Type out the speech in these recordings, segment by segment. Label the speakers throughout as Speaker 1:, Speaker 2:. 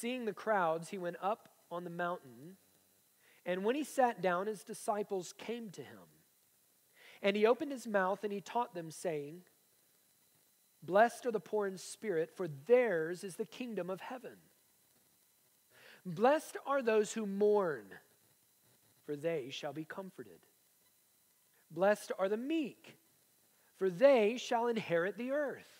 Speaker 1: seeing the crowds, he went up on the mountain. And when he sat down, his disciples came to him. And he opened his mouth and he taught them, saying, Blessed are the poor in spirit, for theirs is the kingdom of heaven. Blessed are those who mourn, for they shall be comforted. Blessed are the meek, for they shall inherit the earth.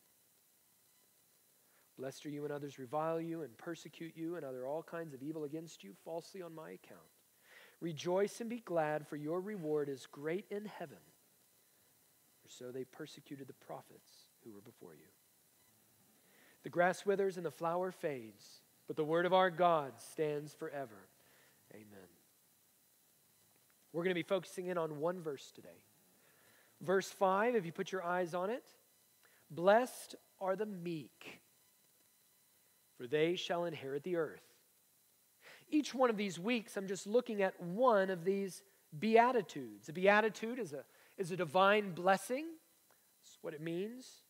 Speaker 1: Are you and others revile you and persecute you and utter all kinds of evil against you falsely on my account. Rejoice and be glad, for your reward is great in heaven. For so they persecuted the prophets who were before you. The grass withers and the flower fades, but the word of our God stands forever. Amen. We're going to be focusing in on one verse today. Verse 5, if you put your eyes on it, blessed are the meek, for they shall inherit the earth. Each one of these weeks, I'm just looking at one of these beatitudes. A beatitude is a, is a divine blessing, that's what it means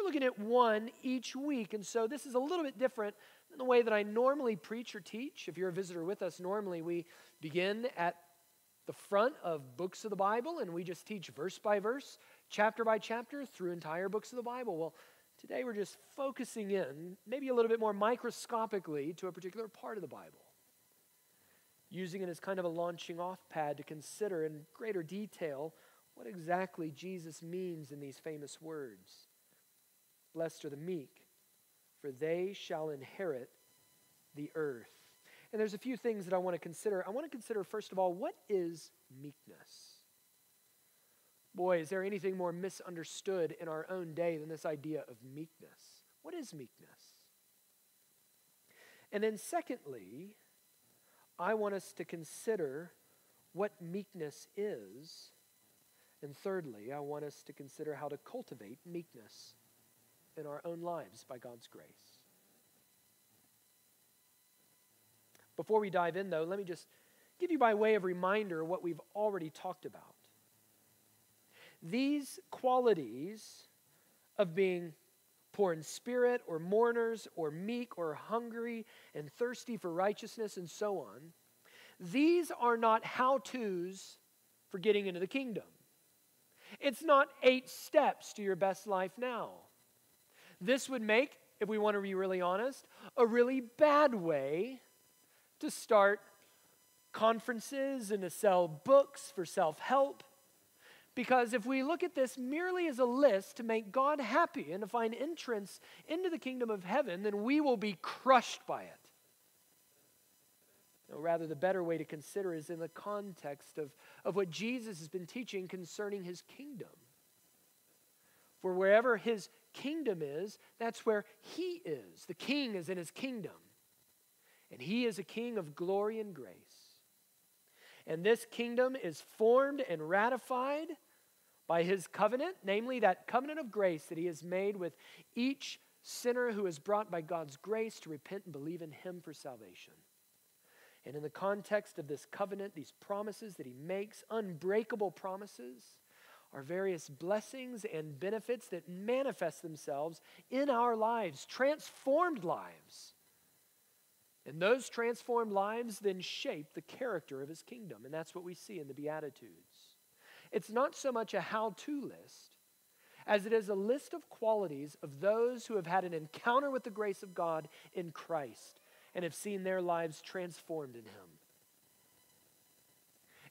Speaker 1: we're looking at one each week. And so this is a little bit different than the way that I normally preach or teach. If you're a visitor with us, normally we begin at the front of books of the Bible and we just teach verse by verse, chapter by chapter through entire books of the Bible. Well, today we're just focusing in, maybe a little bit more microscopically, to a particular part of the Bible. Using it as kind of a launching off pad to consider in greater detail what exactly Jesus means in these famous words. Blessed are the meek, for they shall inherit the earth. And there's a few things that I want to consider. I want to consider, first of all, what is meekness? Boy, is there anything more misunderstood in our own day than this idea of meekness? What is meekness? And then, secondly, I want us to consider what meekness is. And thirdly, I want us to consider how to cultivate meekness in our own lives by God's grace. Before we dive in, though, let me just give you by way of reminder what we've already talked about. These qualities of being poor in spirit, or mourners, or meek, or hungry and thirsty for righteousness, and so on, these are not how to's for getting into the kingdom. It's not eight steps to your best life now. This would make, if we want to be really honest, a really bad way to start conferences and to sell books for self help. Because if we look at this merely as a list to make God happy and to find entrance into the kingdom of heaven, then we will be crushed by it. No, rather, the better way to consider is in the context of, of what Jesus has been teaching concerning his kingdom. For wherever his kingdom is, that's where he is. The king is in his kingdom. And he is a king of glory and grace. And this kingdom is formed and ratified by his covenant, namely that covenant of grace that he has made with each sinner who is brought by God's grace to repent and believe in him for salvation. And in the context of this covenant, these promises that he makes, unbreakable promises, are various blessings and benefits that manifest themselves in our lives, transformed lives. And those transformed lives then shape the character of his kingdom. And that's what we see in the Beatitudes. It's not so much a how to list as it is a list of qualities of those who have had an encounter with the grace of God in Christ and have seen their lives transformed in him.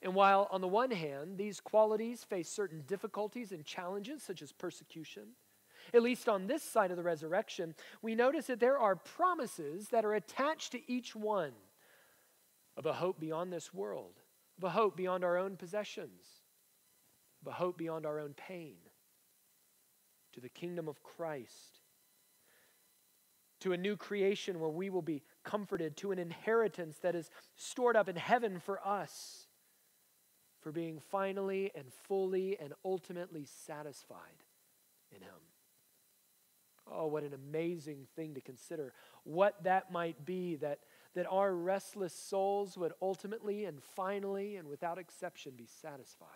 Speaker 1: And while, on the one hand, these qualities face certain difficulties and challenges, such as persecution, at least on this side of the resurrection, we notice that there are promises that are attached to each one of a hope beyond this world, of a hope beyond our own possessions, of a hope beyond our own pain, to the kingdom of Christ. to a new creation where we will be comforted, to an inheritance that is stored up in heaven for us, for being finally and fully and ultimately satisfied in Him. Oh, what an amazing thing to consider. What that might be that, that our restless souls would ultimately and finally and without exception be satisfied.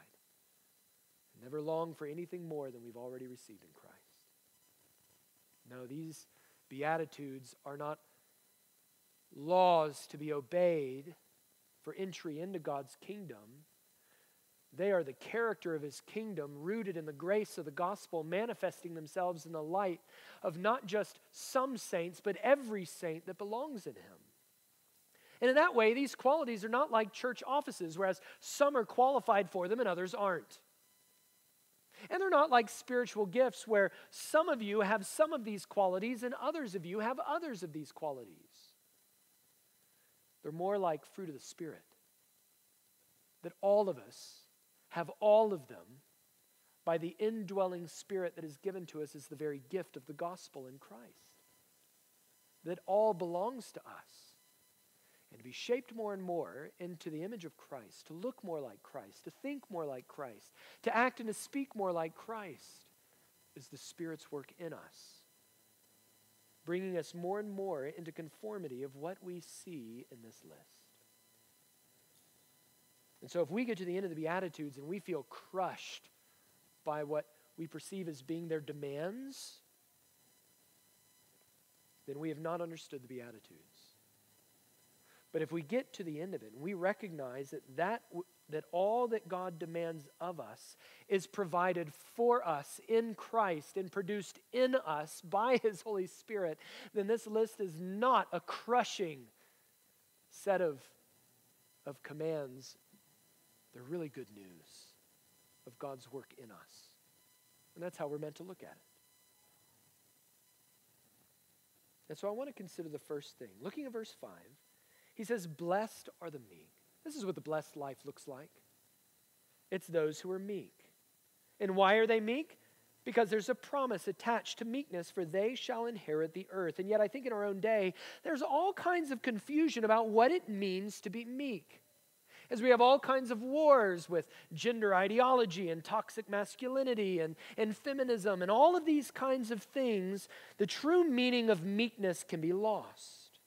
Speaker 1: Never long for anything more than we've already received in Christ. No, these Beatitudes are not laws to be obeyed for entry into God's kingdom. They are the character of his kingdom, rooted in the grace of the gospel, manifesting themselves in the light of not just some saints, but every saint that belongs in him. And in that way, these qualities are not like church offices, whereas some are qualified for them and others aren't. And they're not like spiritual gifts, where some of you have some of these qualities and others of you have others of these qualities. They're more like fruit of the Spirit. That all of us have all of them by the indwelling Spirit that is given to us as the very gift of the gospel in Christ. That all belongs to us. And to be shaped more and more into the image of Christ, to look more like Christ, to think more like Christ, to act and to speak more like Christ, is the Spirit's work in us bringing us more and more into conformity of what we see in this list. And so, if we get to the end of the Beatitudes and we feel crushed by what we perceive as being their demands, then we have not understood the Beatitudes. But if we get to the end of it and we recognize that, that that all that God demands of us is provided for us in Christ and produced in us by His Holy Spirit, then this list is not a crushing set of, of commands. They're really good news of God's work in us. And that's how we're meant to look at it. And so I want to consider the first thing. Looking at verse 5, he says, Blessed are the meek. This is what the blessed life looks like it's those who are meek. And why are they meek? Because there's a promise attached to meekness, for they shall inherit the earth. And yet, I think in our own day, there's all kinds of confusion about what it means to be meek. As we have all kinds of wars with gender ideology and toxic masculinity and, and feminism and all of these kinds of things, the true meaning of meekness can be lost.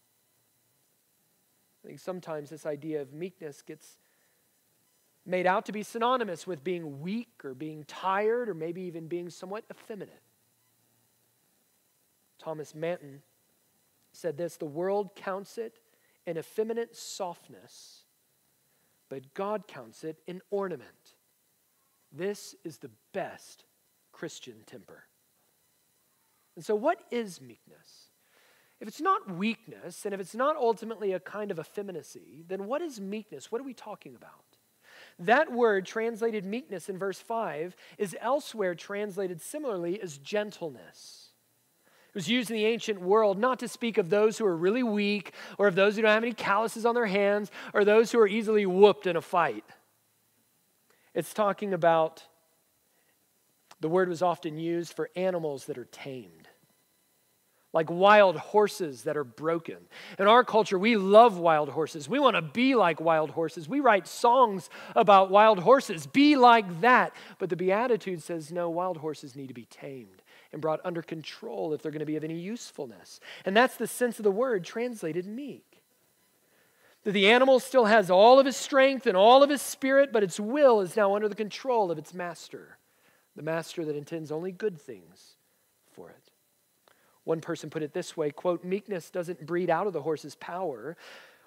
Speaker 1: I think sometimes this idea of meekness gets made out to be synonymous with being weak or being tired or maybe even being somewhat effeminate. Thomas Manton said this the world counts it an effeminate softness, but God counts it an ornament. This is the best Christian temper. And so, what is meekness? If it's not weakness, and if it's not ultimately a kind of effeminacy, then what is meekness? What are we talking about? That word, translated meekness in verse 5, is elsewhere translated similarly as gentleness. Was used in the ancient world not to speak of those who are really weak, or of those who don't have any calluses on their hands, or those who are easily whooped in a fight. It's talking about, the word was often used for animals that are tamed like wild horses that are broken. In our culture, we love wild horses. We want to be like wild horses. We write songs about wild horses. Be like that. But the Beatitude says no, wild horses need to be tamed and brought under control if they're going to be of any usefulness. And that's the sense of the word translated meek. That the animal still has all of his strength and all of his spirit, but its will is now under the control of its master, the master that intends only good things for it. One person put it this way quote, meekness doesn't breed out of the horse's power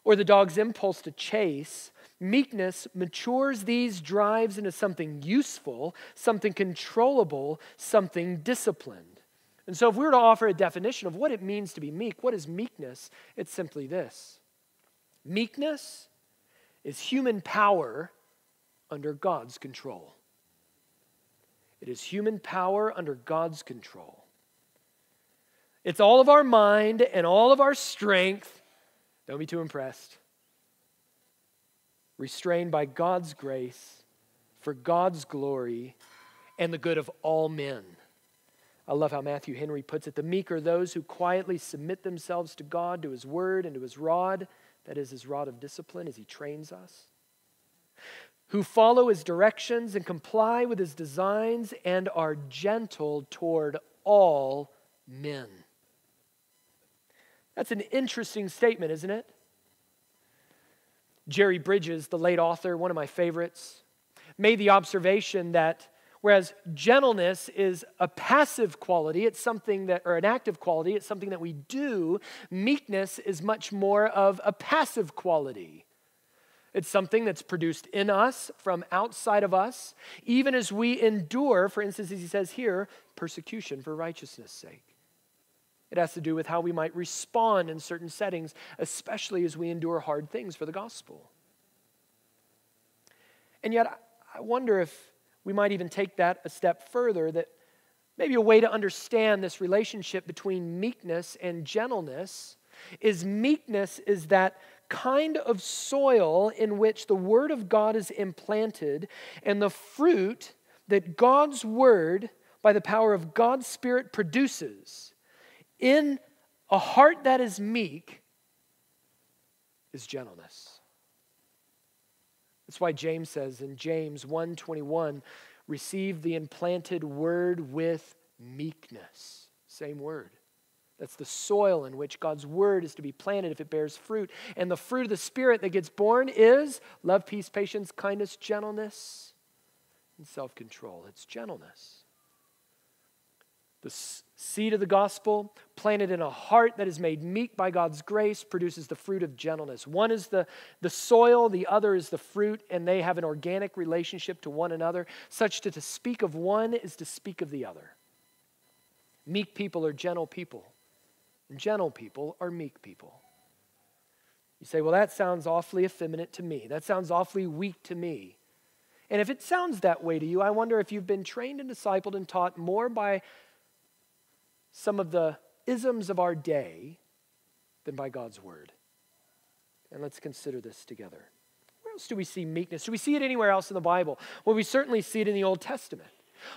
Speaker 1: or the dog's impulse to chase. Meekness matures these drives into something useful, something controllable, something disciplined. And so, if we were to offer a definition of what it means to be meek, what is meekness? It's simply this meekness is human power under God's control. It is human power under God's control. It's all of our mind and all of our strength. Don't be too impressed. Restrained by God's grace for God's glory and the good of all men. I love how Matthew Henry puts it the meek are those who quietly submit themselves to God, to his word, and to his rod, that is, his rod of discipline as he trains us, who follow his directions and comply with his designs and are gentle toward all men. That's an interesting statement, isn't it? Jerry Bridges, the late author, one of my favorites, made the observation that whereas gentleness is a passive quality, it's something that, or an active quality, it's something that we do, meekness is much more of a passive quality. It's something that's produced in us from outside of us, even as we endure, for instance, as he says here, persecution for righteousness' sake. It has to do with how we might respond in certain settings, especially as we endure hard things for the gospel. And yet, I wonder if we might even take that a step further that maybe a way to understand this relationship between meekness and gentleness is meekness is that kind of soil in which the word of God is implanted and the fruit that God's word by the power of God's spirit produces in a heart that is meek is gentleness. That's why James says in James 1:21, receive the implanted word with meekness. Same word. That's the soil in which God's word is to be planted if it bears fruit. And the fruit of the Spirit that gets born is love, peace, patience, kindness, gentleness, and self control. It's gentleness. The seed of the gospel, planted in a heart that is made meek by God's grace, produces the fruit of gentleness. One is the, the soil, the other is the fruit, and they have an organic relationship to one another, such that to speak of one is to speak of the other. Meek people are gentle people, and gentle people are meek people. You say, well, that sounds awfully effeminate to me. That sounds awfully weak to me. And if it sounds that way to you, I wonder if you've been trained and discipled and taught more by some of the isms of our day than by God's word. And let's consider this together. Where else do we see meekness? Do we see it anywhere else in the Bible? Well, we certainly see it in the Old Testament.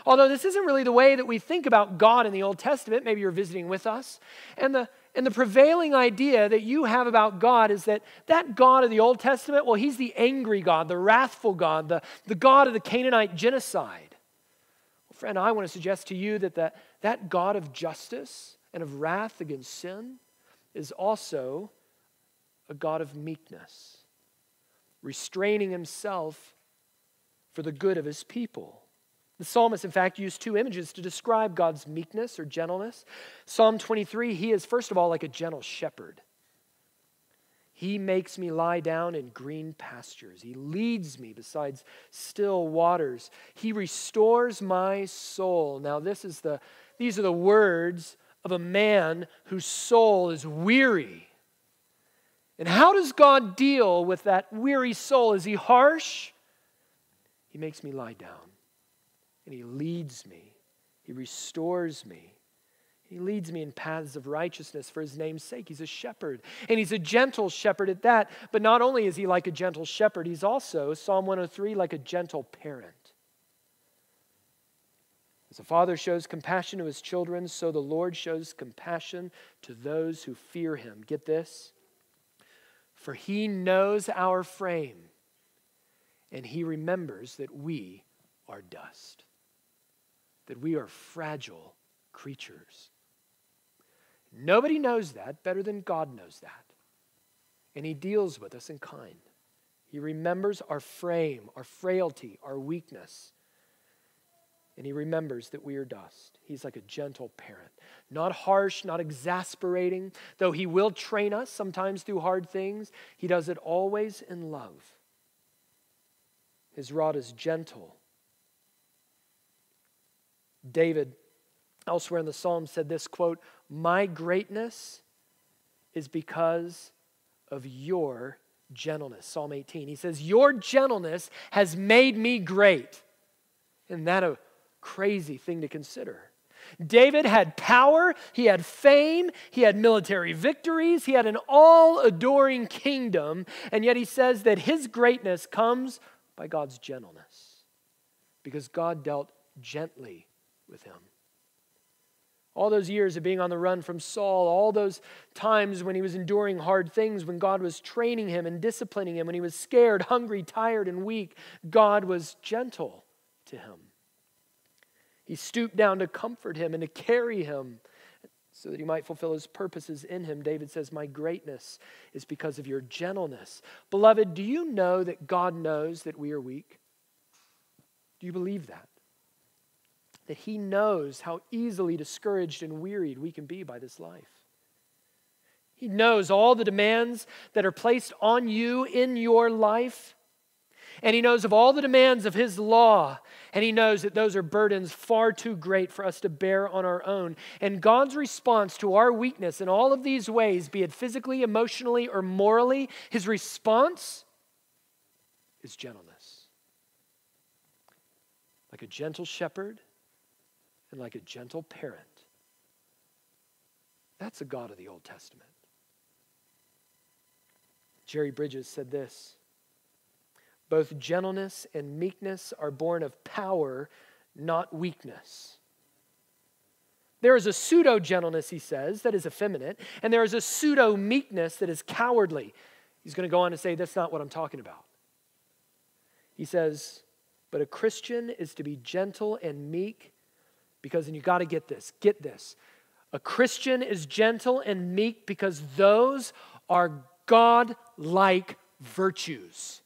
Speaker 1: Although this isn't really the way that we think about God in the Old Testament, maybe you're visiting with us. And the, and the prevailing idea that you have about God is that that God of the Old Testament, well, he's the angry God, the wrathful God, the, the God of the Canaanite genocide. Well, friend, I want to suggest to you that the, that God of justice and of wrath against sin is also a God of meekness, restraining himself for the good of his people. The psalmist, in fact, used two images to describe God's meekness or gentleness. Psalm 23, he is, first of all, like a gentle shepherd. He makes me lie down in green pastures. He leads me beside still waters. He restores my soul. Now, this is the these are the words of a man whose soul is weary. And how does God deal with that weary soul? Is he harsh? He makes me lie down and he leads me, he restores me. He leads me in paths of righteousness for his name's sake. He's a shepherd, and he's a gentle shepherd at that. But not only is he like a gentle shepherd, he's also, Psalm 103, like a gentle parent. As a father shows compassion to his children, so the Lord shows compassion to those who fear him. Get this? For he knows our frame, and he remembers that we are dust, that we are fragile creatures. Nobody knows that better than God knows that. And he deals with us in kind. He remembers our frame, our frailty, our weakness and he remembers that we are dust. He's like a gentle parent, not harsh, not exasperating. Though he will train us sometimes through hard things, he does it always in love. His rod is gentle. David, elsewhere in the Psalm, said this quote, My greatness is because of your gentleness. Psalm 18. He says, Your gentleness has made me great. Isn't that crazy thing to consider. David had power, he had fame, he had military victories, he had an all adoring kingdom, and yet he says that his greatness comes by God's gentleness because God dealt gently with him. All those years of being on the run from Saul, all those times when he was enduring hard things, when God was training him and disciplining him, when he was scared, hungry, tired, and weak, God was gentle to him. He stooped down to comfort him and to carry him so that he might fulfill his purposes in him. David says, My greatness is because of your gentleness. Beloved, do you know that God knows that we are weak? Do you believe that? that He knows how easily discouraged and wearied we can be by this life. He knows all the demands that are placed on you in your life. And He knows of all the demands of His law. And He knows that those are burdens far too great for us to bear on our own. And God's response to our weakness in all of these ways, be it physically, emotionally, or morally, His response is gentleness. Like a gentle shepherd and like a gentle parent. That's a God of the Old Testament. Jerry Bridges said this Both gentleness and meekness are born of power, not weakness. There is a pseudo gentleness, he says, that is effeminate, and there is a pseudo meekness that is cowardly. He's going to go on to say, That's not what I'm talking about. He says, But a Christian is to be gentle and meek because, and you got to get this, get this. A Christian is gentle and meek because those are God like virtues.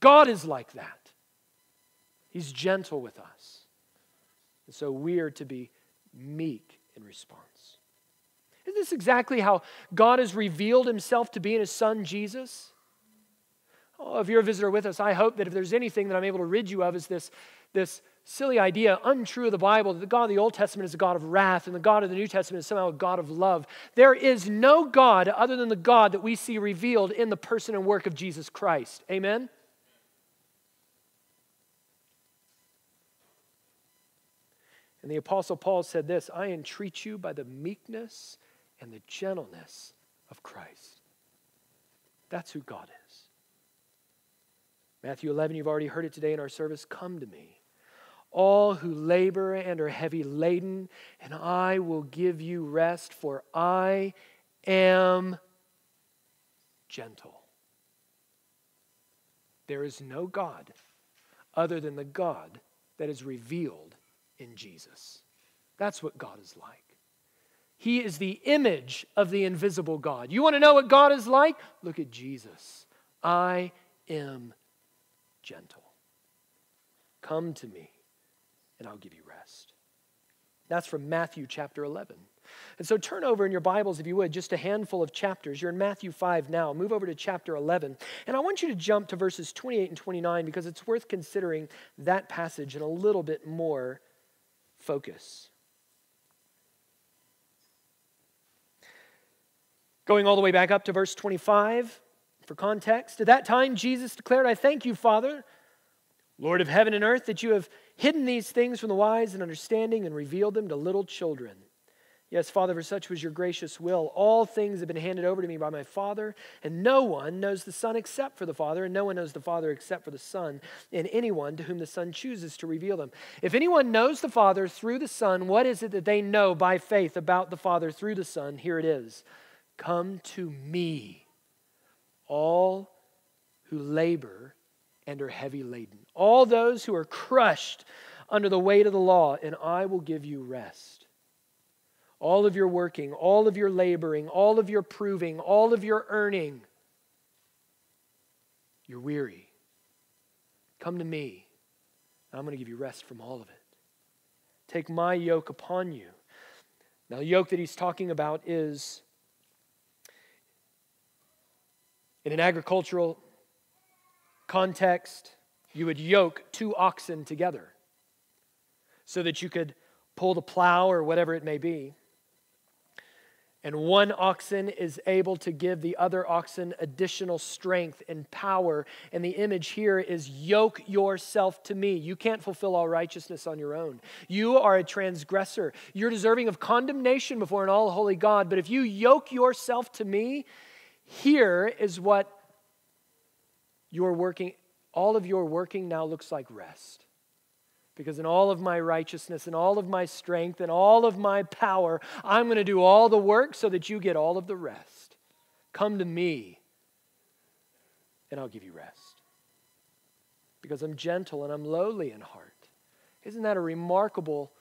Speaker 1: God is like that. He's gentle with us. And so we are to be meek in response. Isn't this exactly how God has revealed himself to be in his son Jesus? Oh, if you're a visitor with us, I hope that if there's anything that I'm able to rid you of is this, this silly idea, untrue of the Bible, that the God of the Old Testament is a God of wrath and the God of the New Testament is somehow a God of love. There is no God other than the God that we see revealed in the person and work of Jesus Christ. Amen? And the Apostle Paul said this I entreat you by the meekness and the gentleness of Christ. That's who God is. Matthew 11, you've already heard it today in our service. Come to me all who labor and are heavy laden, and I will give you rest, for I am gentle. There is no God other than the God that is revealed in Jesus. That's what God is like. He is the image of the invisible God. You want to know what God is like? Look at Jesus. I am gentle. Come to me and I'll give you rest. That's from Matthew chapter 11. And so turn over in your Bibles, if you would, just a handful of chapters. You're in Matthew 5 now. Move over to chapter 11. And I want you to jump to verses 28 and 29 because it's worth considering that passage in a little bit more focus. Going all the way back up to verse 25 for context. At that time, Jesus declared, I thank you, Father, Lord of heaven and earth, that you have hidden these things from the wise and understanding and revealed them to little children. Yes, Father, for such was your gracious will. All things have been handed over to me by my Father, and no one knows the Son except for the Father, and no one knows the Father except for the Son, and anyone to whom the Son chooses to reveal them. If anyone knows the Father through the Son, what is it that they know by faith about the Father through the Son? Here it is Come to me, all who labor and are heavy laden. All those who are crushed under the weight of the law, and I will give you rest. All of your working, all of your laboring, all of your proving, all of your earning, you're weary. Come to me, and I'm going to give you rest from all of it. Take my yoke upon you. Now, the yoke that he's talking about is in an agricultural context, you would yoke two oxen together so that you could pull the plow or whatever it may be. And one oxen is able to give the other oxen additional strength and power. And the image here is yoke yourself to me. You can't fulfill all righteousness on your own. You are a transgressor. You're deserving of condemnation before an all holy God. But if you yoke yourself to me, here is what you're working, all of your working now looks like rest. Because in all of my righteousness and all of my strength and all of my power, I'm going to do all the work so that you get all of the rest. Come to me, and I'll give you rest. Because I'm gentle and I'm lowly in heart. Isn't that a remarkable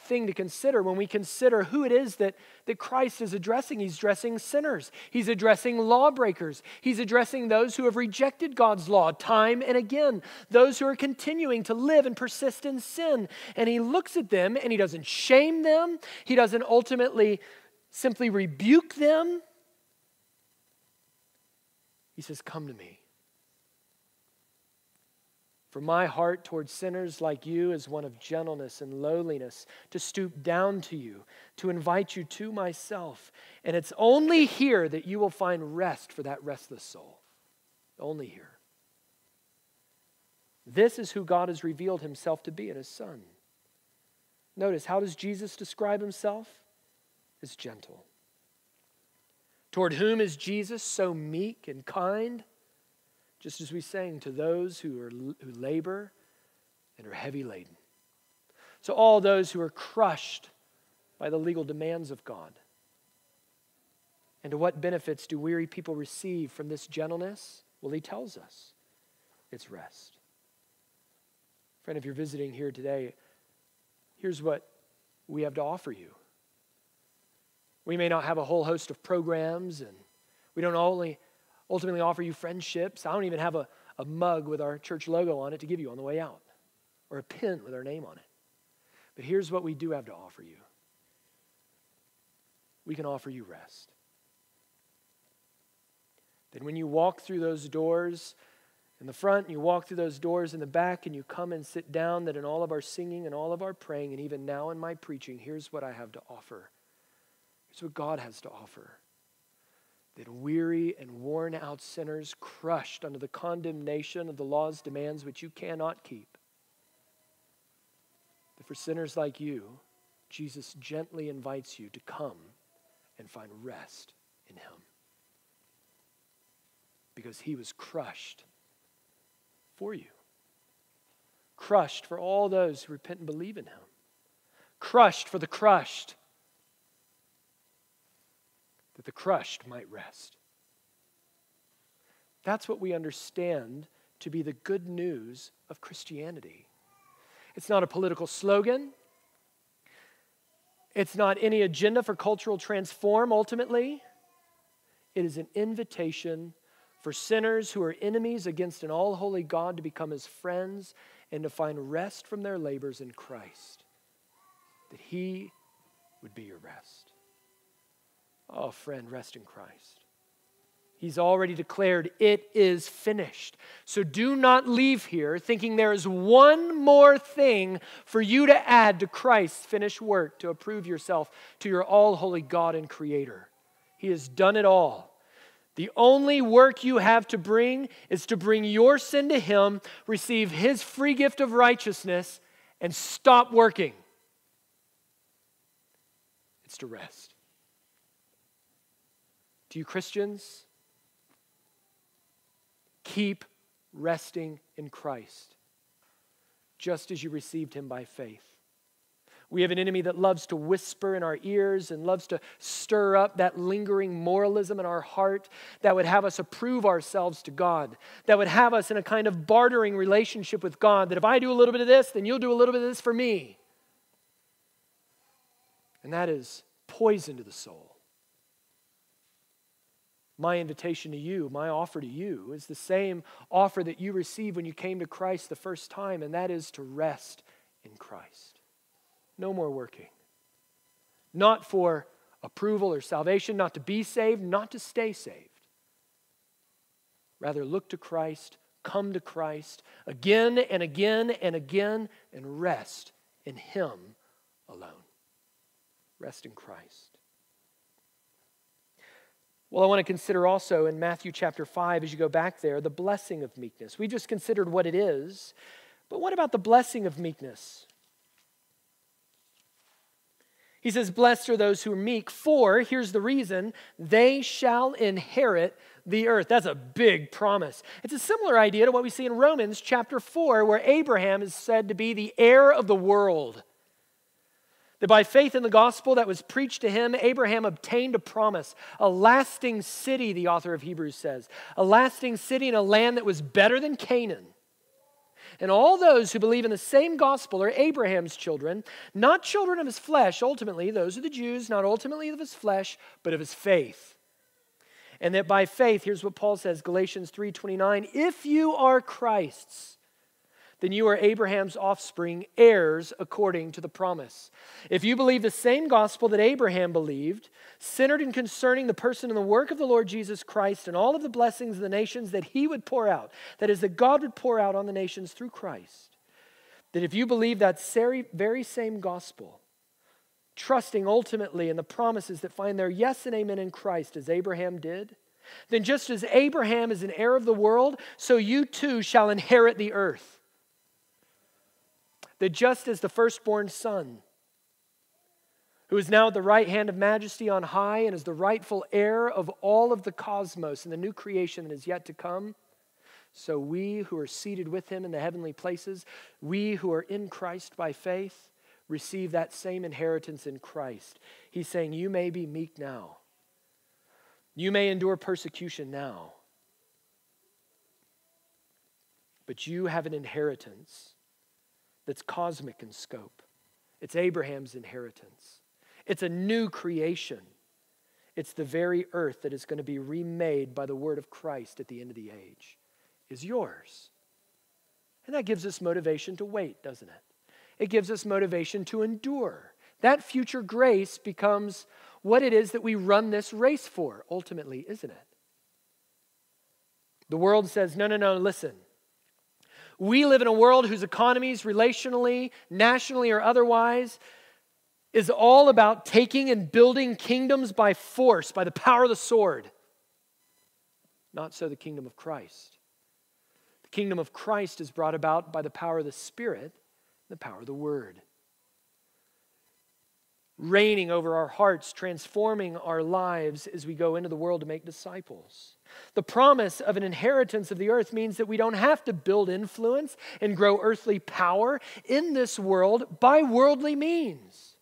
Speaker 1: thing to consider when we consider who it is that, that Christ is addressing. He's addressing sinners, he's addressing lawbreakers, he's addressing those who have rejected God's law time and again, those who are continuing to live and persist in sin. And he looks at them and he doesn't shame them, he doesn't ultimately simply rebuke them. He says, Come to me. For my heart towards sinners like you is one of gentleness and lowliness, to stoop down to you, to invite you to myself. And it's only here that you will find rest for that restless soul. Only here. This is who God has revealed himself to be in his Son. Notice, how does Jesus describe himself? As gentle. Toward whom is Jesus so meek and kind? Just as we sang, to those who, are, who labor and are heavy laden. So, all those who are crushed by the legal demands of God. And to what benefits do weary people receive from this gentleness? Well, he tells us it's rest. Friend, if you're visiting here today, here's what we have to offer you. We may not have a whole host of programs, and we don't only ultimately offer you friendships. I don't even have a, a mug with our church logo on it to give you on the way out, or a pin with our name on it. But here's what we do have to offer you we can offer you rest. Then, when you walk through those doors in the front, and you walk through those doors in the back, and you come and sit down, that in all of our singing and all of our praying, and even now in my preaching, here's what I have to offer. Here's what God has to offer that weary and worn out sinners, crushed under the condemnation of the law's demands which you cannot keep, that for sinners like you, Jesus gently invites you to come and find rest in Him. Because He was crushed for you, crushed for all those who repent and believe in Him, crushed for the crushed that the crushed might rest. That's what we understand to be the good news of Christianity. It's not a political slogan. It's not any agenda for cultural transform ultimately. It is an invitation for sinners who are enemies against an all holy God to become his friends and to find rest from their labors in Christ. That he would be your rest. Oh, friend, rest in Christ. He's already declared it is finished. So do not leave here thinking there is one more thing for you to add to Christ's finished work to approve yourself to your all holy God and Creator. He has done it all. The only work you have to bring is to bring your sin to Him, receive His free gift of righteousness, and stop working. It's to rest. To you Christians, keep resting in Christ, just as you received him by faith. We have an enemy that loves to whisper in our ears and loves to stir up that lingering moralism in our heart that would have us approve ourselves to God, that would have us in a kind of bartering relationship with God, that if I do a little bit of this, then you'll do a little bit of this for me. And that is poison to the soul my invitation to you, my offer to you, is the same offer that you received when you came to Christ the first time, and that is to rest in Christ. No more working. Not for approval or salvation, not to be saved, not to stay saved. Rather, look to Christ, come to Christ again and again and again, and rest in Him alone. Rest in Christ. Well, I want to consider also in Matthew chapter 5, as you go back there, the blessing of meekness. We just considered what it is, but what about the blessing of meekness? He says, Blessed are those who are meek, for, here's the reason, they shall inherit the earth. That's a big promise. It's a similar idea to what we see in Romans chapter 4, where Abraham is said to be the heir of the world. That by faith in the gospel that was preached to him, Abraham obtained a promise, a lasting city, the author of Hebrews says, a lasting city in a land that was better than Canaan. And all those who believe in the same gospel are Abraham's children, not children of his flesh, ultimately. Those are the Jews, not ultimately of his flesh, but of his faith. And that by faith, here's what Paul says, Galatians 3:29, if you are Christ's, then you are Abraham's offspring, heirs according to the promise. If you believe the same gospel that Abraham believed, centered in concerning the person and the work of the Lord Jesus Christ and all of the blessings of the nations that he would pour out, that is, that God would pour out on the nations through Christ, that if you believe that very same gospel, trusting ultimately in the promises that find their yes and amen in Christ, as Abraham did, then just as Abraham is an heir of the world, so you too shall inherit the earth that just as the firstborn son, who is now at the right hand of majesty on high and is the rightful heir of all of the cosmos and the new creation that is yet to come, so we who are seated with him in the heavenly places, we who are in Christ by faith, receive that same inheritance in Christ. He's saying, You may be meek now, you may endure persecution now, but you have an inheritance that's cosmic in scope. It's Abraham's inheritance, it's a new creation. It's the very earth that is going to be remade by the word of Christ at the end of the age, is yours. And that gives us motivation to wait, doesn't it? It gives us motivation to endure. That future grace becomes what it is that we run this race for, ultimately, isn't it? The world says, no, no, no, listen. We live in a world whose economies, relationally, nationally, or otherwise, is all about taking and building kingdoms by force, by the power of the sword. Not so the kingdom of Christ. The kingdom of Christ is brought about by the power of the Spirit, the power of the Word reigning over our hearts, transforming our lives as we go into the world to make disciples. The promise of an inheritance of the earth means that we don't have to build influence and grow earthly power in this world by worldly means.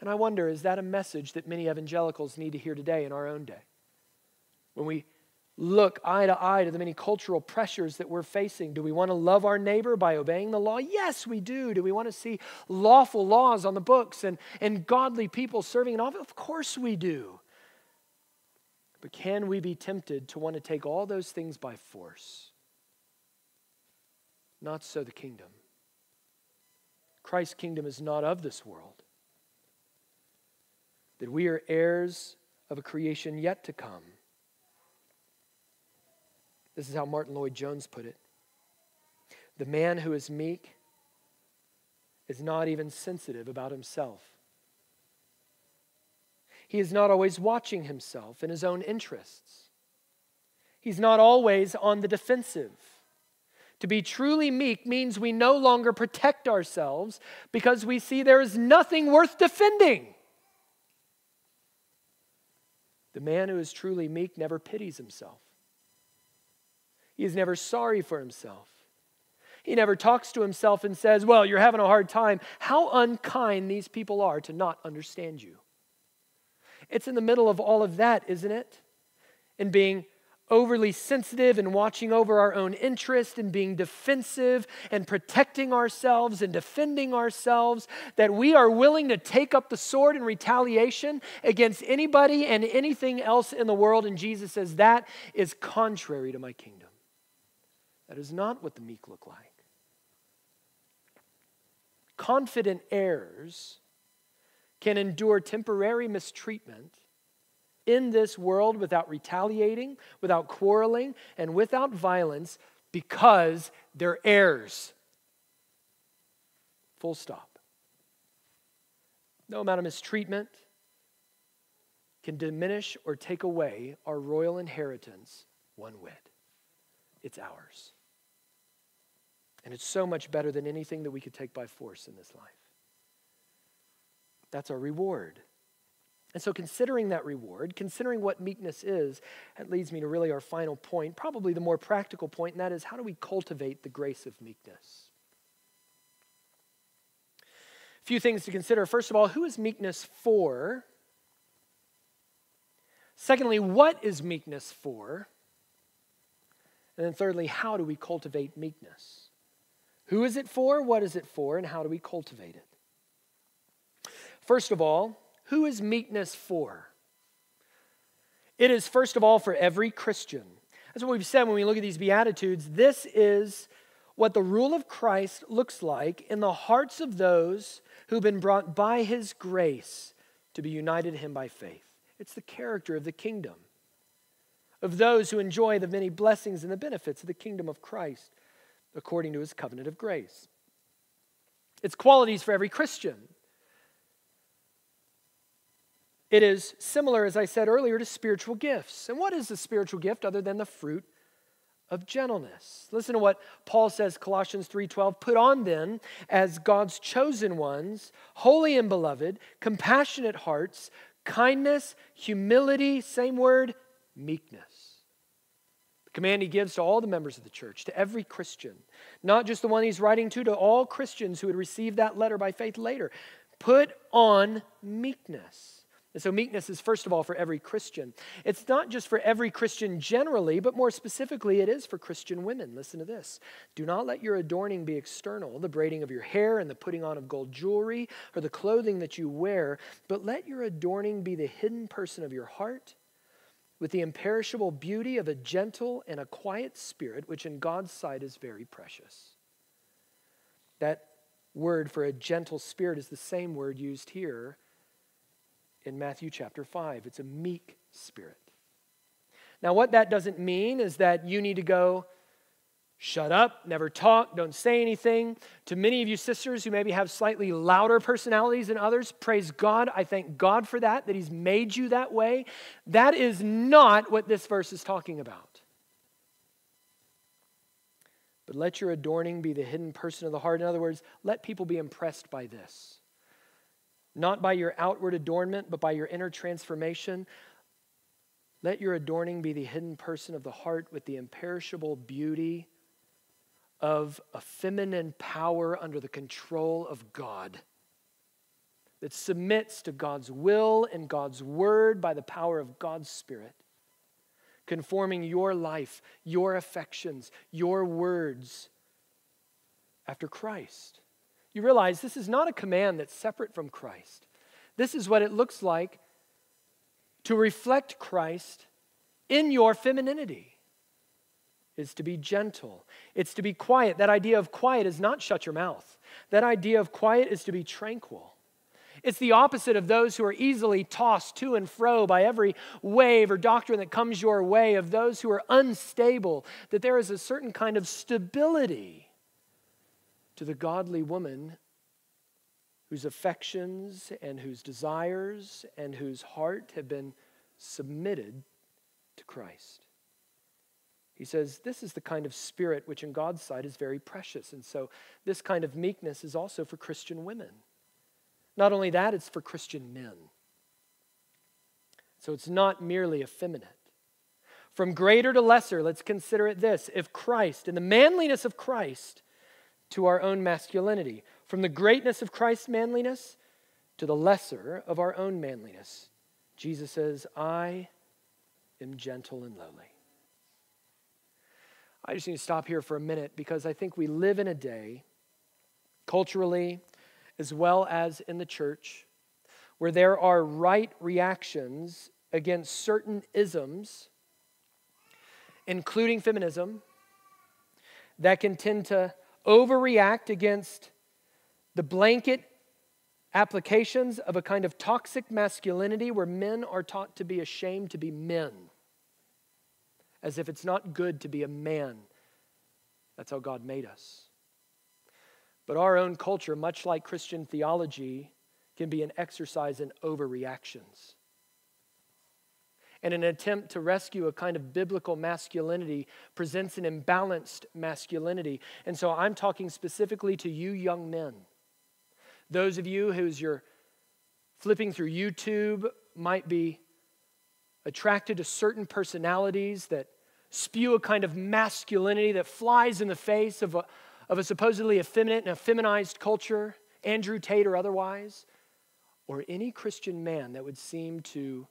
Speaker 1: And I wonder, is that a message that many evangelicals need to hear today in our own day? When we look eye to eye to the many cultural pressures that we're facing. Do we want to love our neighbor by obeying the law? Yes, we do. Do we want to see lawful laws on the books and, and godly people serving in office? Of course we do. But can we be tempted to want to take all those things by force? Not so the kingdom. Christ's kingdom is not of this world. That we are heirs of a creation yet to come this is how Martyn Lloyd-Jones put it. The man who is meek is not even sensitive about himself. He is not always watching himself and his own interests. He's not always on the defensive. To be truly meek means we no longer protect ourselves because we see there is nothing worth defending. The man who is truly meek never pities himself. He is never sorry for himself. He never talks to himself and says, Well, you're having a hard time. How unkind these people are to not understand you. It's in the middle of all of that, isn't it? In being overly sensitive and watching over our own interest and being defensive and protecting ourselves and defending ourselves, that we are willing to take up the sword in retaliation against anybody and anything else in the world. And Jesus says, That is contrary to my kingdom. That is not what the meek look like. Confident heirs can endure temporary mistreatment in this world without retaliating, without quarreling, and without violence because they're heirs. Full stop. No amount of mistreatment can diminish or take away our royal inheritance one whit. It's ours. And it's so much better than anything that we could take by force in this life. That's our reward. And so, considering that reward, considering what meekness is, that leads me to really our final point, probably the more practical point, and that is how do we cultivate the grace of meekness? A few things to consider. First of all, who is meekness for? Secondly, what is meekness for? And then thirdly, how do we cultivate meekness? Who is it for? What is it for? And how do we cultivate it? First of all, who is meekness for? It is, first of all, for every Christian. That's what we've said when we look at these Beatitudes. This is what the rule of Christ looks like in the hearts of those who've been brought by his grace to be united to him by faith. It's the character of the kingdom, of those who enjoy the many blessings and the benefits of the kingdom of Christ according to his covenant of grace. It's qualities for every Christian. It is similar, as I said earlier, to spiritual gifts. And what is a spiritual gift other than the fruit of gentleness? Listen to what Paul says, Colossians 3:12. Put on then, as God's chosen ones, holy and beloved, compassionate hearts, kindness, humility, same word, meekness. Command he gives to all the members of the church, to every Christian, not just the one he's writing to, to all Christians who would receive that letter by faith later. Put on meekness. And so, meekness is first of all for every Christian. It's not just for every Christian generally, but more specifically, it is for Christian women. Listen to this. Do not let your adorning be external, the braiding of your hair and the putting on of gold jewelry or the clothing that you wear, but let your adorning be the hidden person of your heart with the imperishable beauty of a gentle and a quiet spirit, which in God's sight is very precious. That word for a gentle spirit is the same word used here in Matthew chapter 5. It's a meek spirit. Now, what that doesn't mean is that you need to go, shut up, never talk, don't say anything. To many of you sisters who maybe have slightly louder personalities than others, praise God. I thank God for that, that He's made you that way. That is not what this verse is talking about. But let your adorning be the hidden person of the heart. In other words, let people be impressed by this not by your outward adornment, but by your inner transformation. Let your adorning be the hidden person of the heart with the imperishable beauty of a feminine power under the control of God that submits to God's will and God's word by the power of God's Spirit, conforming your life, your affections, your words after Christ. You realize this is not a command that's separate from Christ. This is what it looks like to reflect Christ in your femininity is to be gentle. It's to be quiet. That idea of quiet is not shut your mouth. That idea of quiet is to be tranquil. It's the opposite of those who are easily tossed to and fro by every wave or doctrine that comes your way, of those who are unstable, that there is a certain kind of stability to the godly woman whose affections and whose desires and whose heart have been submitted to Christ. He says, This is the kind of spirit which in God's sight is very precious. And so, this kind of meekness is also for Christian women. Not only that, it's for Christian men. So, it's not merely effeminate. From greater to lesser, let's consider it this if Christ, in the manliness of Christ, to our own masculinity, from the greatness of Christ's manliness to the lesser of our own manliness. Jesus says, I am gentle and lowly. I just need to stop here for a minute because I think we live in a day, culturally as well as in the church, where there are right reactions against certain isms, including feminism, that can tend to overreact against the blanket applications of a kind of toxic masculinity where men are taught to be ashamed to be men, as if it's not good to be a man. That's how God made us. But our own culture, much like Christian theology, can be an exercise in overreactions and an attempt to rescue a kind of biblical masculinity presents an imbalanced masculinity. And so I'm talking specifically to you young men. Those of you whose your flipping through YouTube might be attracted to certain personalities that spew a kind of masculinity that flies in the face of a, of a supposedly effeminate and effeminized culture, Andrew Tate or otherwise, or any Christian man that would seem to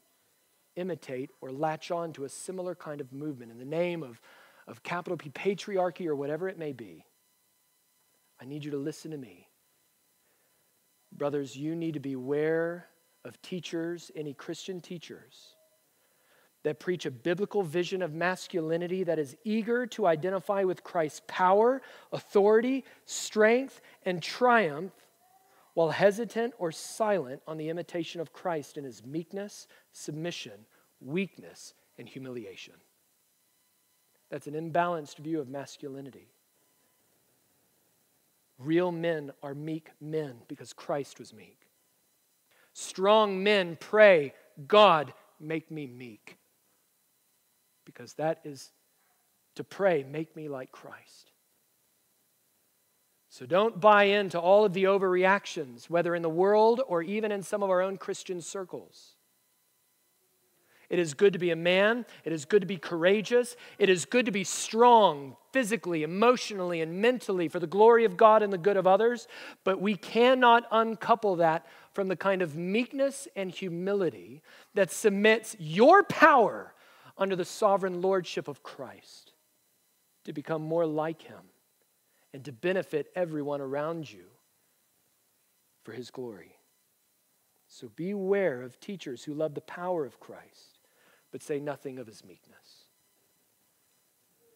Speaker 1: imitate or latch on to a similar kind of movement in the name of, of capital P patriarchy or whatever it may be, I need you to listen to me. Brothers, you need to beware of teachers, any Christian teachers, that preach a biblical vision of masculinity that is eager to identify with Christ's power, authority, strength, and triumph while hesitant or silent on the imitation of Christ in his meekness, submission, weakness, and humiliation. That's an imbalanced view of masculinity. Real men are meek men because Christ was meek. Strong men pray, God, make me meek. Because that is to pray, make me like Christ. So don't buy into all of the overreactions, whether in the world or even in some of our own Christian circles. It is good to be a man. It is good to be courageous. It is good to be strong physically, emotionally, and mentally for the glory of God and the good of others. But we cannot uncouple that from the kind of meekness and humility that submits your power under the sovereign lordship of Christ to become more like him and to benefit everyone around you for his glory. So beware of teachers who love the power of Christ but say nothing of his meekness.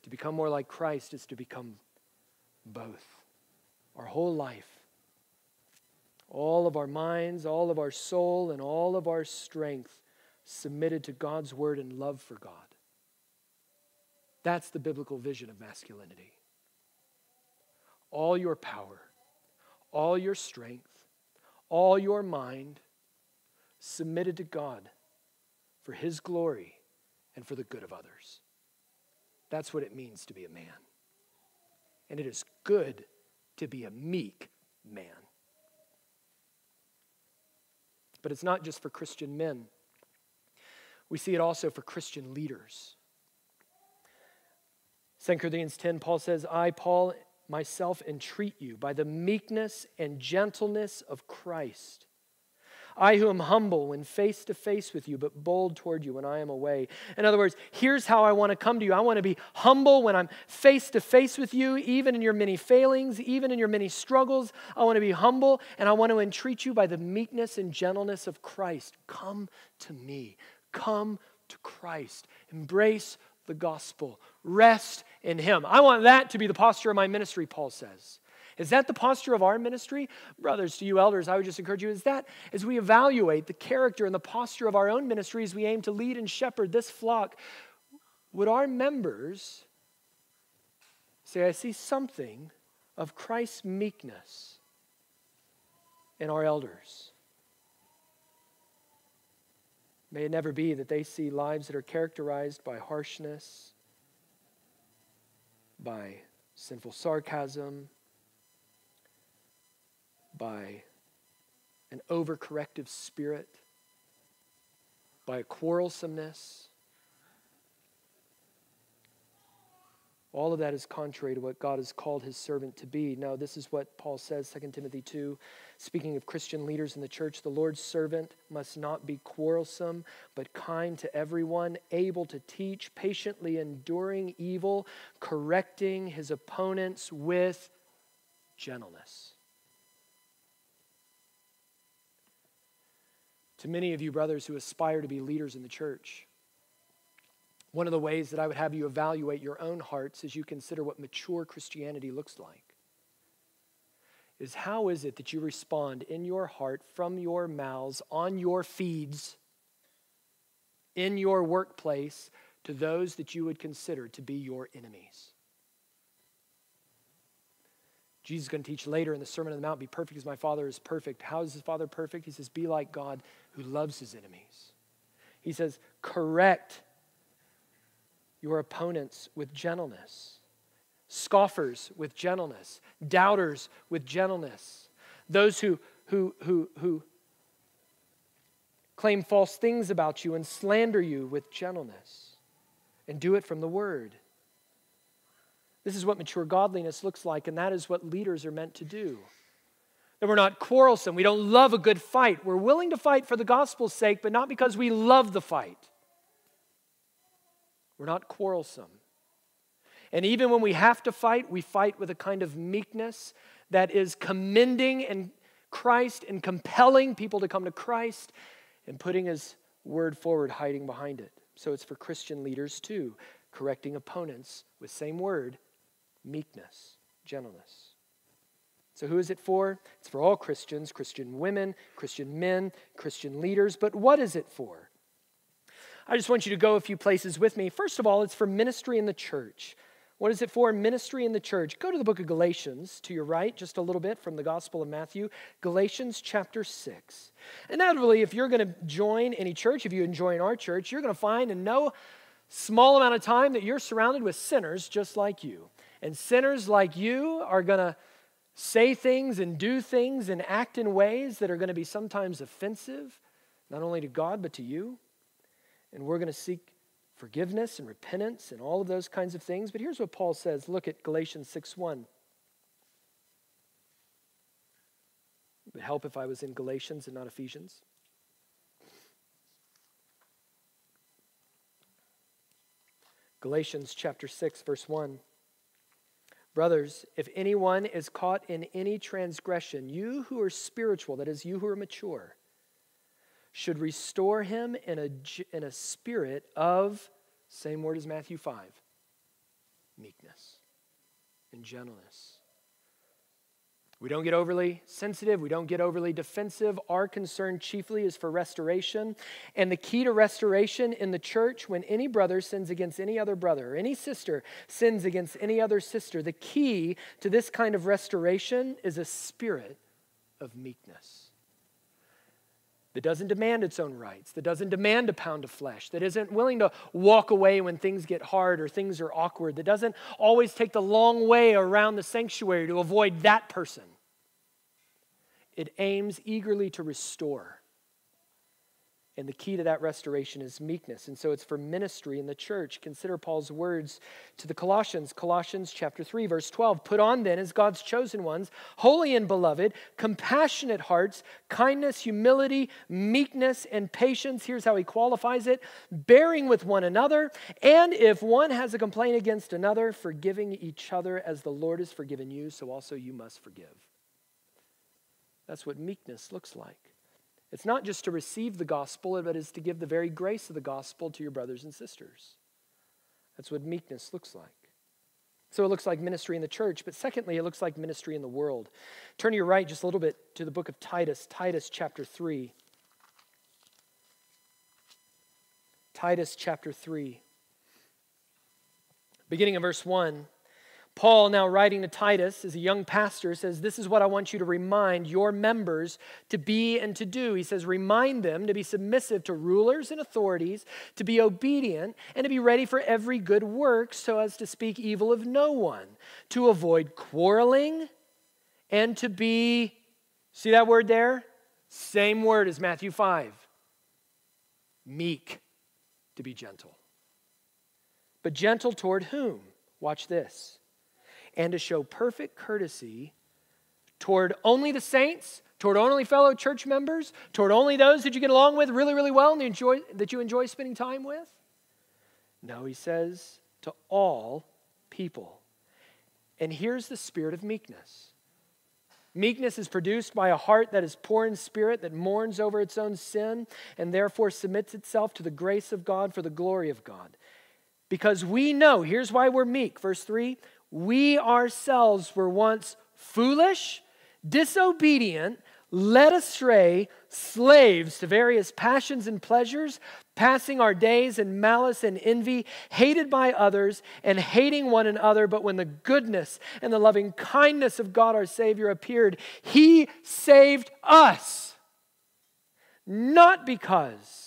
Speaker 1: To become more like Christ is to become both. Our whole life, all of our minds, all of our soul, and all of our strength submitted to God's word and love for God. That's the biblical vision of masculinity. All your power, all your strength, all your mind submitted to God for His glory and for the good of others. That's what it means to be a man. And it is good to be a meek man. But it's not just for Christian men, we see it also for Christian leaders. 2 Corinthians 10, Paul says, I, Paul, myself entreat you by the meekness and gentleness of Christ I who am humble when face to face with you, but bold toward you when I am away. In other words, here's how I want to come to you. I want to be humble when I'm face to face with you, even in your many failings, even in your many struggles. I want to be humble and I want to entreat you by the meekness and gentleness of Christ. Come to me. Come to Christ. Embrace the gospel. Rest in Him. I want that to be the posture of my ministry, Paul says. Is that the posture of our ministry? Brothers, to you elders, I would just encourage you, is that as we evaluate the character and the posture of our own ministry as we aim to lead and shepherd this flock, would our members say, I see something of Christ's meekness in our elders? May it never be that they see lives that are characterized by harshness, by sinful sarcasm, by an overcorrective spirit, by a quarrelsomeness. All of that is contrary to what God has called his servant to be. Now, this is what Paul says, 2 Timothy 2. Speaking of Christian leaders in the church, the Lord's servant must not be quarrelsome, but kind to everyone, able to teach, patiently enduring evil, correcting his opponents with gentleness. to many of you, brothers, who aspire to be leaders in the church. One of the ways that I would have you evaluate your own hearts as you consider what mature Christianity looks like is how is it that you respond in your heart, from your mouths, on your feeds, in your workplace, to those that you would consider to be your enemies? Jesus is going to teach later in the Sermon on the Mount, be perfect as my Father is perfect. How is his Father perfect? He says, be like God who loves his enemies. He says, correct your opponents with gentleness, scoffers with gentleness, doubters with gentleness, those who, who, who, who proclaim false things about you and slander you with gentleness. And do it from the word. This is what mature godliness looks like, and that is what leaders are meant to do. That we're not quarrelsome. We don't love a good fight. We're willing to fight for the gospel's sake, but not because we love the fight. We're not quarrelsome. And even when we have to fight, we fight with a kind of meekness that is commending and Christ and compelling people to come to Christ and putting his word forward, hiding behind it. So it's for Christian leaders too, correcting opponents with same word, meekness, gentleness. So, who is it for? It's for all Christians, Christian women, Christian men, Christian leaders. But what is it for? I just want you to go a few places with me. First of all, it's for ministry in the church. What is it for? Ministry in the church. Go to the book of Galatians to your right, just a little bit from the Gospel of Matthew. Galatians chapter 6. Inevitably, if you're going to join any church, if you join our church, you're going to find in no small amount of time that you're surrounded with sinners just like you. And sinners like you are going to say things and do things and act in ways that are going to be sometimes offensive, not only to God, but to you. And we're going to seek forgiveness and repentance and all of those kinds of things. But here's what Paul says look at Galatians 6 1. It would help if I was in Galatians and not Ephesians. Galatians chapter 6, verse 1. Brothers, if anyone is caught in any transgression, you who are spiritual, that is, you who are mature, should restore him in a, in a spirit of, same word as Matthew 5, meekness and gentleness. We don't get overly sensitive. We don't get overly defensive. Our concern chiefly is for restoration. And the key to restoration in the church, when any brother sins against any other brother, or any sister sins against any other sister, the key to this kind of restoration is a spirit of meekness that doesn't demand its own rights, that doesn't demand a pound of flesh, that isn't willing to walk away when things get hard or things are awkward, that doesn't always take the long way around the sanctuary to avoid that person. It aims eagerly to restore and the key to that restoration is meekness. And so it's for ministry in the church. Consider Paul's words to the Colossians, Colossians chapter 3, verse 12. Put on then as God's chosen ones, holy and beloved, compassionate hearts, kindness, humility, meekness, and patience. Here's how he qualifies it bearing with one another. And if one has a complaint against another, forgiving each other as the Lord has forgiven you, so also you must forgive. That's what meekness looks like. It's not just to receive the gospel, but it's to give the very grace of the gospel to your brothers and sisters. That's what meekness looks like. So it looks like ministry in the church, but secondly, it looks like ministry in the world. Turn to your right just a little bit to the book of Titus, Titus chapter 3. Titus chapter 3. Beginning of verse 1. Paul, now writing to Titus as a young pastor, says, This is what I want you to remind your members to be and to do. He says, Remind them to be submissive to rulers and authorities, to be obedient, and to be ready for every good work, so as to speak evil of no one, to avoid quarreling, and to be, see that word there? Same word as Matthew 5 meek, to be gentle. But gentle toward whom? Watch this and to show perfect courtesy toward only the saints, toward only fellow church members, toward only those that you get along with really, really well and enjoy, that you enjoy spending time with? No, he says to all people. And here's the spirit of meekness. Meekness is produced by a heart that is poor in spirit, that mourns over its own sin, and therefore submits itself to the grace of God for the glory of God. Because we know, here's why we're meek. Verse 3 we ourselves were once foolish, disobedient, led astray, slaves to various passions and pleasures, passing our days in malice and envy, hated by others, and hating one another. But when the goodness and the loving kindness of God our Savior appeared, He saved us. Not because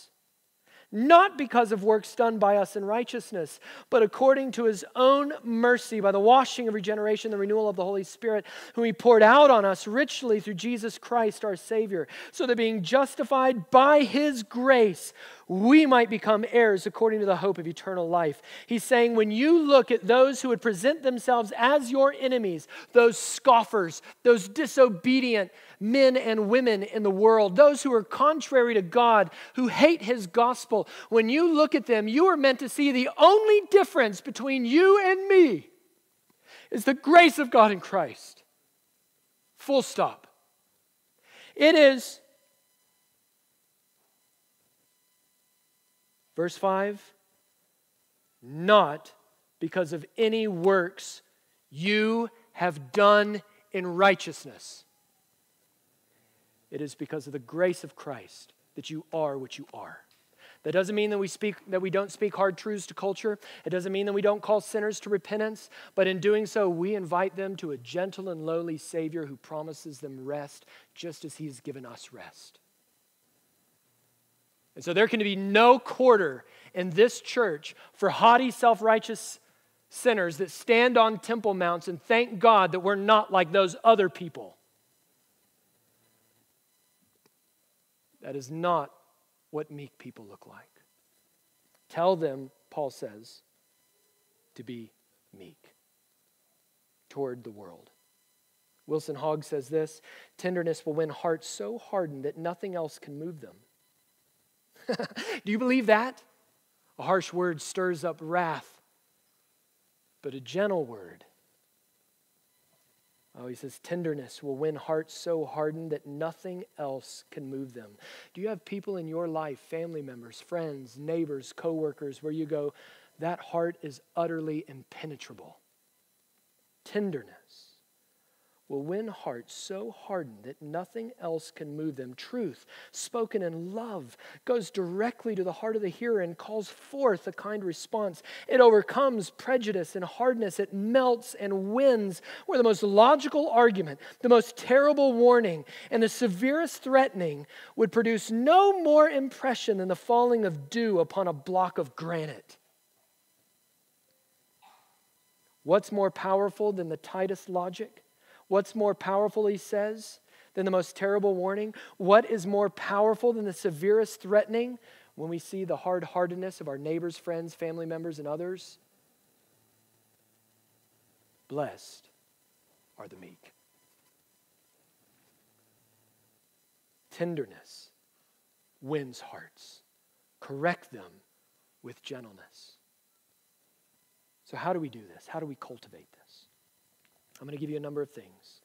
Speaker 1: not because of works done by us in righteousness, but according to his own mercy, by the washing of regeneration, the renewal of the Holy Spirit, whom he poured out on us richly through Jesus Christ our Savior, so that being justified by his grace, we might become heirs according to the hope of eternal life. He's saying, when you look at those who would present themselves as your enemies, those scoffers, those disobedient, men and women in the world, those who are contrary to God, who hate his gospel, when you look at them, you are meant to see the only difference between you and me is the grace of God in Christ. Full stop. It is, verse 5, not because of any works you have done in righteousness. It is because of the grace of Christ that you are what you are. That doesn't mean that we speak that we don't speak hard truths to culture. It doesn't mean that we don't call sinners to repentance, but in doing so we invite them to a gentle and lowly savior who promises them rest just as he has given us rest. And so there can be no quarter in this church for haughty self-righteous sinners that stand on temple mounts and thank God that we're not like those other people. That is not what meek people look like. Tell them, Paul says, to be meek toward the world. Wilson Hogg says this tenderness will win hearts so hardened that nothing else can move them. Do you believe that? A harsh word stirs up wrath, but a gentle word Oh, he says, tenderness will win hearts so hardened that nothing else can move them. Do you have people in your life, family members, friends, neighbors, coworkers, where you go, that heart is utterly impenetrable? Tenderness will win hearts so hardened that nothing else can move them. Truth, spoken in love, goes directly to the heart of the hearer and calls forth a kind response. It overcomes prejudice and hardness. It melts and wins where the most logical argument, the most terrible warning, and the severest threatening would produce no more impression than the falling of dew upon a block of granite. What's more powerful than the tightest logic? What's more powerful, he says, than the most terrible warning? What is more powerful than the severest threatening when we see the hard heartedness of our neighbors, friends, family members, and others? Blessed are the meek. Tenderness wins hearts. Correct them with gentleness. So, how do we do this? How do we cultivate this? I'm going to give you a number of things.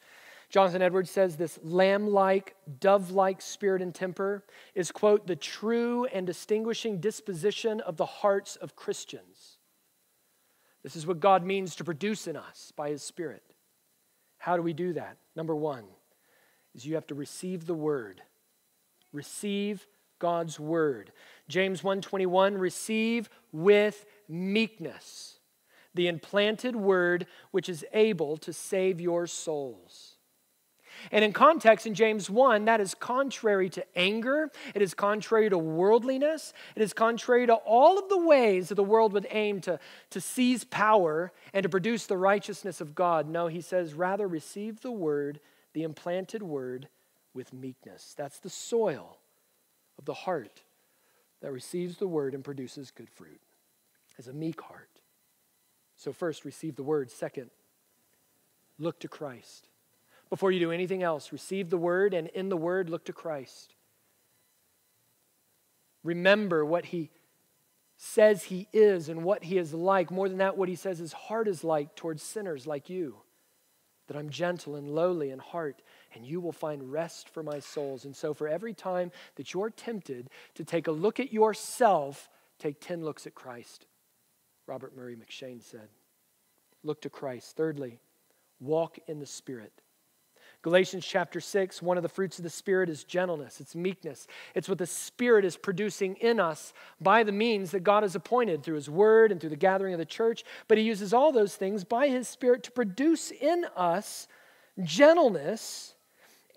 Speaker 1: Jonathan Edwards says this lamb like, dove like spirit and temper is, quote, the true and distinguishing disposition of the hearts of Christians. This is what God means to produce in us by His Spirit. How do we do that? Number one is you have to receive the word. Receive God's word. James 1:21 receive with meekness the implanted word which is able to save your souls. And in context, in James 1, that is contrary to anger. It is contrary to worldliness. It is contrary to all of the ways that the world would aim to, to seize power and to produce the righteousness of God. No, he says, rather receive the word, the implanted word, with meekness. That's the soil of the heart that receives the word and produces good fruit, as a meek heart. So, first, receive the word. Second, look to Christ. Before you do anything else, receive the word, and in the word, look to Christ. Remember what he says he is and what he is like. More than that, what he says his heart is like towards sinners like you. That I'm gentle and lowly in heart, and you will find rest for my souls. And so, for every time that you're tempted to take a look at yourself, take 10 looks at Christ. Robert Murray M'Cheyne said. Look to Christ. Thirdly, walk in the Spirit. Galatians chapter 6, one of the fruits of the Spirit is gentleness, it's meekness. It's what the Spirit is producing in us by the means that God has appointed through His Word and through the gathering of the church. But He uses all those things by His Spirit to produce in us gentleness.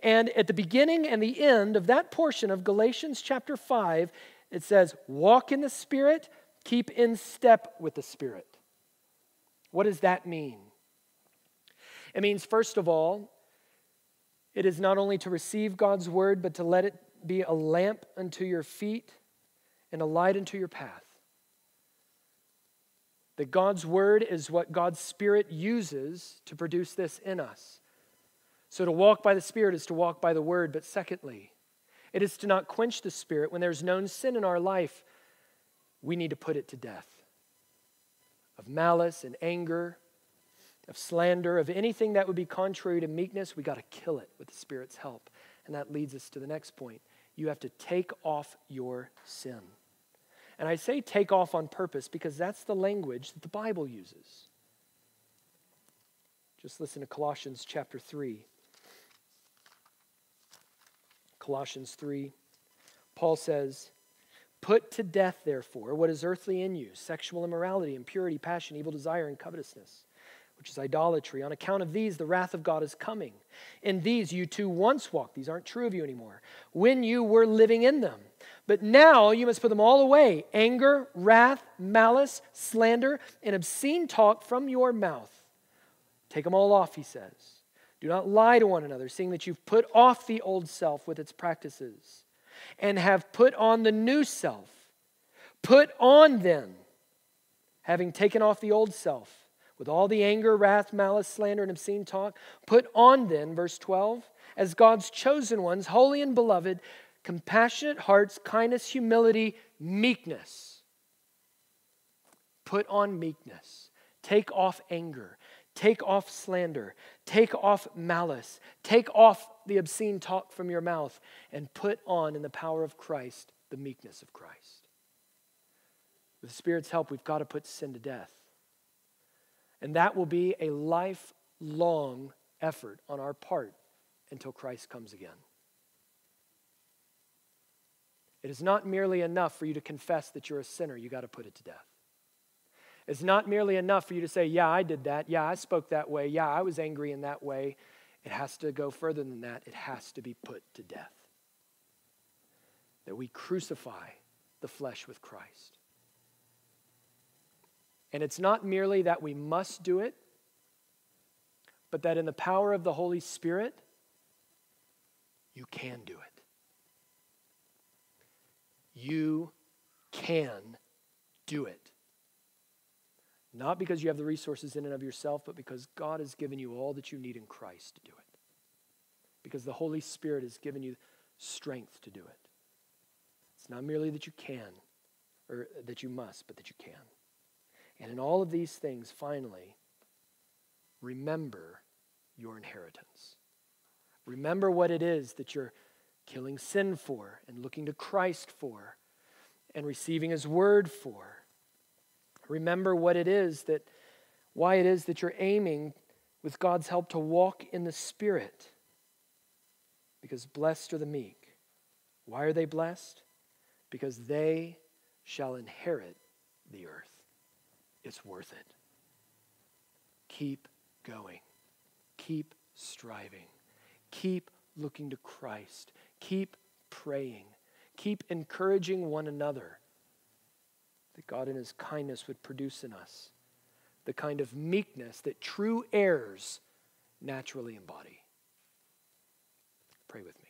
Speaker 1: And at the beginning and the end of that portion of Galatians chapter 5, It says, walk in the Spirit, keep in step with the Spirit. What does that mean? It means, first of all, it is not only to receive God's word, but to let it be a lamp unto your feet and a light unto your path. That God's word is what God's Spirit uses to produce this in us. So to walk by the Spirit is to walk by the word. But secondly, it is to not quench the Spirit. When there's known sin in our life, we need to put it to death. Of malice and anger, of slander, of anything that would be contrary to meekness, we got to kill it with the Spirit's help. And that leads us to the next point. You have to take off your sin. And I say take off on purpose because that's the language that the Bible uses. Just listen to Colossians chapter 3. Colossians 3. Paul says, Put to death, therefore, what is earthly in you sexual immorality, impurity, passion, evil desire, and covetousness which is idolatry. On account of these, the wrath of God is coming. In these, you too once walked. These aren't true of you anymore. When you were living in them. But now you must put them all away anger, wrath, malice, slander, and obscene talk from your mouth. Take them all off, he says. Do not lie to one another, seeing that you've put off the old self with its practices and have put on the new self. Put on then, having taken off the old self with all the anger, wrath, malice, slander, and obscene talk. Put on then, verse 12, as God's chosen ones, holy and beloved, compassionate hearts, kindness, humility, meekness. Put on meekness. Take off anger. Take off slander. Take off malice. Take off the obscene talk from your mouth and put on, in the power of Christ, the meekness of Christ. With the Spirit's help, we've got to put sin to death. And that will be a lifelong effort on our part until Christ comes again. It is not merely enough for you to confess that you're a sinner, you got to put it to death. It's not merely enough for you to say, Yeah, I did that. Yeah, I spoke that way. Yeah, I was angry in that way. It has to go further than that. It has to be put to death. That we crucify the flesh with Christ. And it's not merely that we must do it, but that in the power of the Holy Spirit, you can do it. You can do it. Not because you have the resources in and of yourself, but because God has given you all that you need in Christ to do it. Because the Holy Spirit has given you strength to do it. It's not merely that you can or that you must, but that you can. And in all of these things, finally, remember your inheritance. Remember what it is that you're killing sin for and looking to Christ for and receiving His word for. Remember what it is that, why it is that you're aiming with God's help to walk in the Spirit. Because blessed are the meek. Why are they blessed? Because they shall inherit the earth it's worth it. Keep going. Keep striving. Keep looking to Christ. Keep praying. Keep encouraging one another that God in His kindness would produce in us the kind of meekness that true heirs naturally embody. Pray with me.